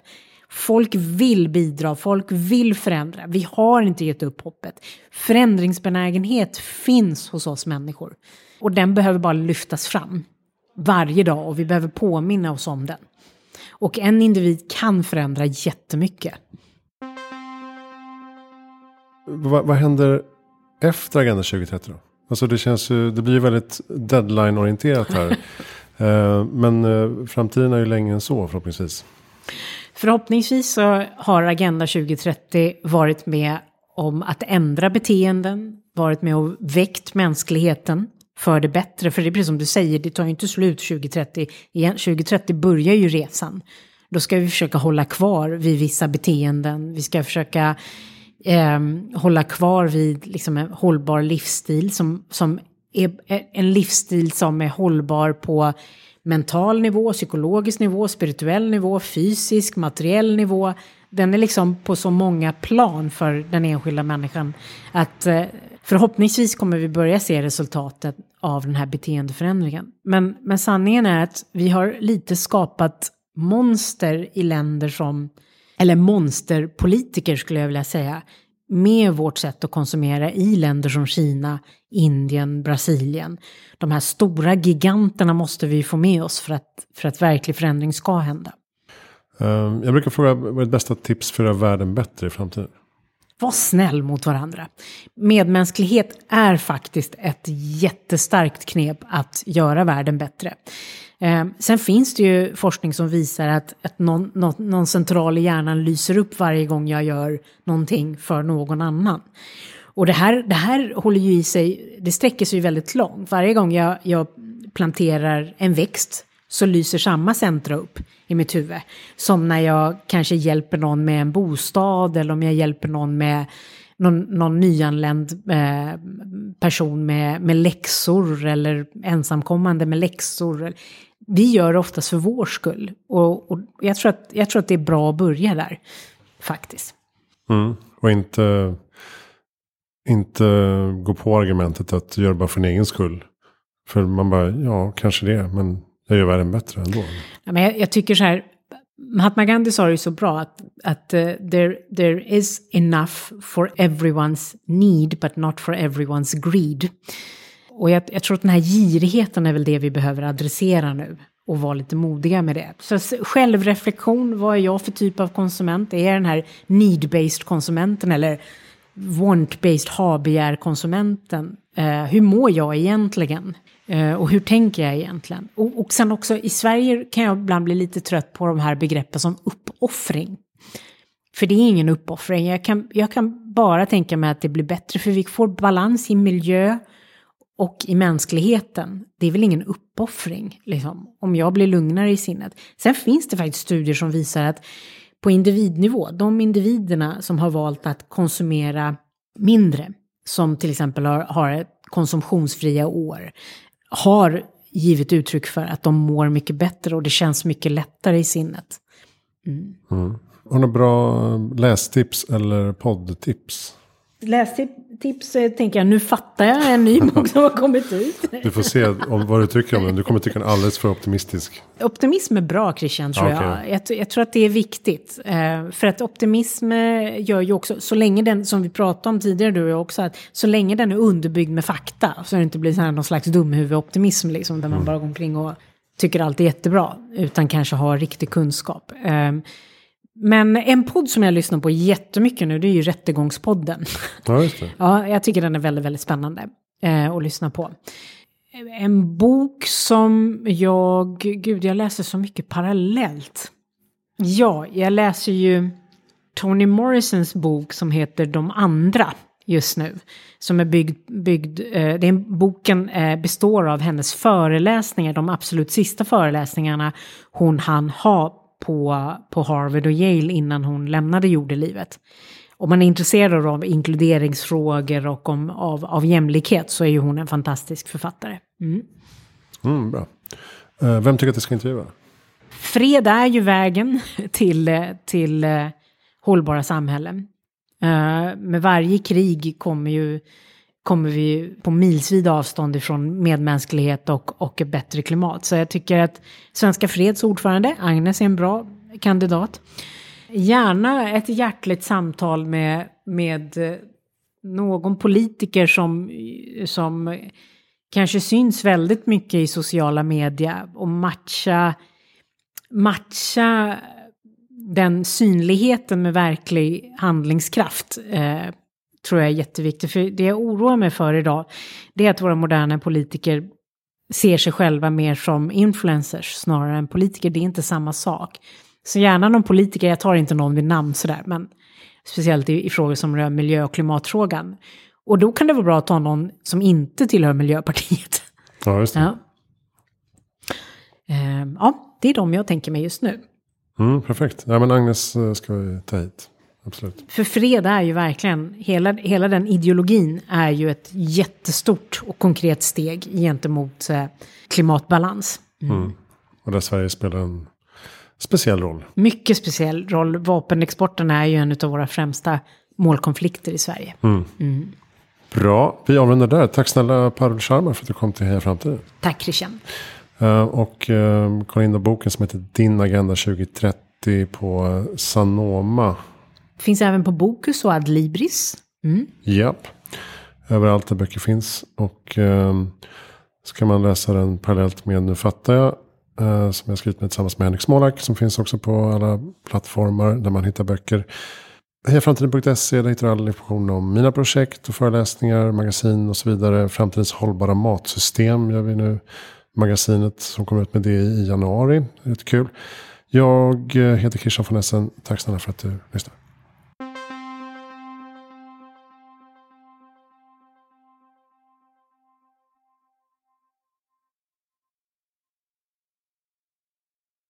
Folk vill bidra, folk vill förändra. Vi har inte gett upp hoppet. Förändringsbenägenhet finns hos oss människor. Och den behöver bara lyftas fram varje dag och vi behöver påminna oss om den. Och en individ kan förändra jättemycket. Vad, vad händer efter Agenda 2030 då? Alltså det känns ju, det blir väldigt deadline-orienterat här. Eh, men eh, framtiden är ju längre än så förhoppningsvis. Förhoppningsvis så har Agenda 2030 varit med om att ändra beteenden, varit med och väckt mänskligheten för det bättre. För det är precis som du säger, det tar ju inte slut 2030. Igen, 2030 börjar ju resan. Då ska vi försöka hålla kvar vid vissa beteenden. Vi ska försöka eh, hålla kvar vid liksom, en hållbar livsstil som, som är en livsstil som är hållbar på mental nivå, psykologisk nivå, spirituell nivå, fysisk, materiell nivå. Den är liksom på så många plan för den enskilda människan att eh, förhoppningsvis kommer vi börja se resultatet av den här beteendeförändringen. Men, men sanningen är att vi har lite skapat monster i länder som, eller monsterpolitiker skulle jag vilja säga, med vårt sätt att konsumera i länder som Kina, Indien, Brasilien. De här stora giganterna måste vi få med oss för att, för att verklig förändring ska hända. Eh, jag brukar fråga vad är ditt bästa tips för att göra världen bättre i framtiden? Var snäll mot varandra. Medmänsklighet är faktiskt ett jättestarkt knep att göra världen bättre. Eh, sen finns det ju forskning som visar att, att någon, någon, någon, central i hjärnan lyser upp varje gång jag gör någonting för någon annan. Och det här, det här håller ju i sig, det sträcker sig ju väldigt långt. Varje gång jag, jag planterar en växt så lyser samma centra upp i mitt huvud. Som när jag kanske hjälper någon med en bostad eller om jag hjälper någon med någon, någon nyanländ eh, person med, med läxor eller ensamkommande med läxor. Vi gör det oftast för vår skull. Och, och jag, tror att, jag tror att det är bra att börja där, faktiskt. Mm. Och inte, inte gå på argumentet att göra bara för din egen skull. För man bara, ja, kanske det, men det gör världen bättre ändå. Ja, men jag, jag tycker så här, Mahatma Gandhi sa det ju så bra att, att uh, there, there is enough for everyone's need but not for everyone's greed. Och jag, jag, tror att den här girigheten är väl det vi behöver adressera nu och vara lite modiga med det. Så självreflektion, vad är jag för typ av konsument? Är jag den här need-based konsumenten eller want-based ha-begär-konsumenten? Uh, hur mår jag egentligen? Eh, och hur tänker jag egentligen? Och, och sen också i Sverige kan jag ibland bli lite trött på de här begreppen som uppoffring. För det är ingen uppoffring. Jag kan, jag kan bara tänka mig att det blir bättre för vi får balans i miljö och i mänskligheten. Det är väl ingen uppoffring, liksom, om jag blir lugnare i sinnet. Sen finns det faktiskt studier som visar att på individnivå, de individerna som har valt att konsumera mindre, som till exempel har, har konsumtionsfria år, har givit uttryck för att de mår mycket bättre och det känns mycket lättare i sinnet. Mm. Mm. Har du bra lästips eller poddtips? Lästips tänker jag, nu fattar jag en ny bok som har kommit ut. Du får se om, vad du tycker om den. Du kommer tycka den är alldeles för optimistisk. Optimism är bra Christian tror okay. jag. jag. jag. tror att det är viktigt. Eh, för att optimism eh, gör ju också, så länge den, som vi pratade om tidigare du och jag också, att så länge den är underbyggd med fakta så det inte blir så här någon slags dumhuvudoptimism liksom, där man mm. bara går omkring och tycker allt är jättebra, utan kanske har riktig kunskap. Men en podd som jag lyssnar på jättemycket nu, det är ju Rättegångspodden. Ja, just det. ja, jag tycker den är väldigt, väldigt spännande eh, att lyssna på. En bok som jag, gud jag läser så mycket parallellt. Ja, jag läser ju Toni Morrisons bok som heter De andra just nu. Som är byggd, byggd eh, den boken eh, består av hennes föreläsningar, de absolut sista föreläsningarna hon hann ha på, på Harvard och Yale innan hon lämnade jordelivet. Om man är intresserad av inkluderingsfrågor och om, av, av jämlikhet så är ju hon en fantastisk författare. Mm. Mm, bra. Uh, vem tycker att jag ska intervjua? Fred är ju vägen till, till uh, hållbara samhällen. Uh, med varje krig kommer ju kommer vi på milsvid avstånd ifrån medmänsklighet och, och ett bättre klimat. Så jag tycker att Svenska Freds ordförande, Agnes, är en bra kandidat. Gärna ett hjärtligt samtal med, med eh, någon politiker som, som kanske syns väldigt mycket i sociala medier och matcha, matcha den synligheten med verklig handlingskraft. Eh, tror jag är jätteviktigt. För det jag oroar mig för idag, det är att våra moderna politiker ser sig själva mer som influencers snarare än politiker. Det är inte samma sak. Så gärna någon politiker, jag tar inte någon vid namn sådär, men speciellt i, i frågor som rör miljö och klimatfrågan. Och då kan det vara bra att ta någon som inte tillhör Miljöpartiet. Ja, just det. Ja, uh, ja det är de jag tänker mig just nu. Mm, perfekt. Ja, men Agnes eh, ska vi ta hit absolut. För fred är ju verkligen, hela, hela den ideologin är ju ett jättestort och konkret steg gentemot eh, klimatbalans. Mm. Mm. Och där Sverige spelar en speciell roll. Mycket speciell roll. Vapenexporten är ju en av våra främsta målkonflikter i Sverige. Mm. mm. Bra, vi avrundar där. Tack snälla Parul Sharma för att du kom till Heja Framtiden. Tack Christian. Uh, och uh, kolla in boken som heter Din Agenda 2030 på Sanoma Finns även på Bokus och Adlibris. Mm. Japp. Överallt där böcker finns. Och eh, ska man läsa den parallellt med Nu fattar jag. Eh, som jag skrivit med tillsammans med Henrik Smolak. Som finns också på alla plattformar där man hittar böcker. Hejaframtiden.se, där hittar du all information om mina projekt och föreläsningar, magasin och så vidare. Framtidens hållbara matsystem gör vi nu. Magasinet som kommer ut med det i januari. Rätt kul. Jag eh, heter Christian von Essen. Tack snälla för att du lyssnar.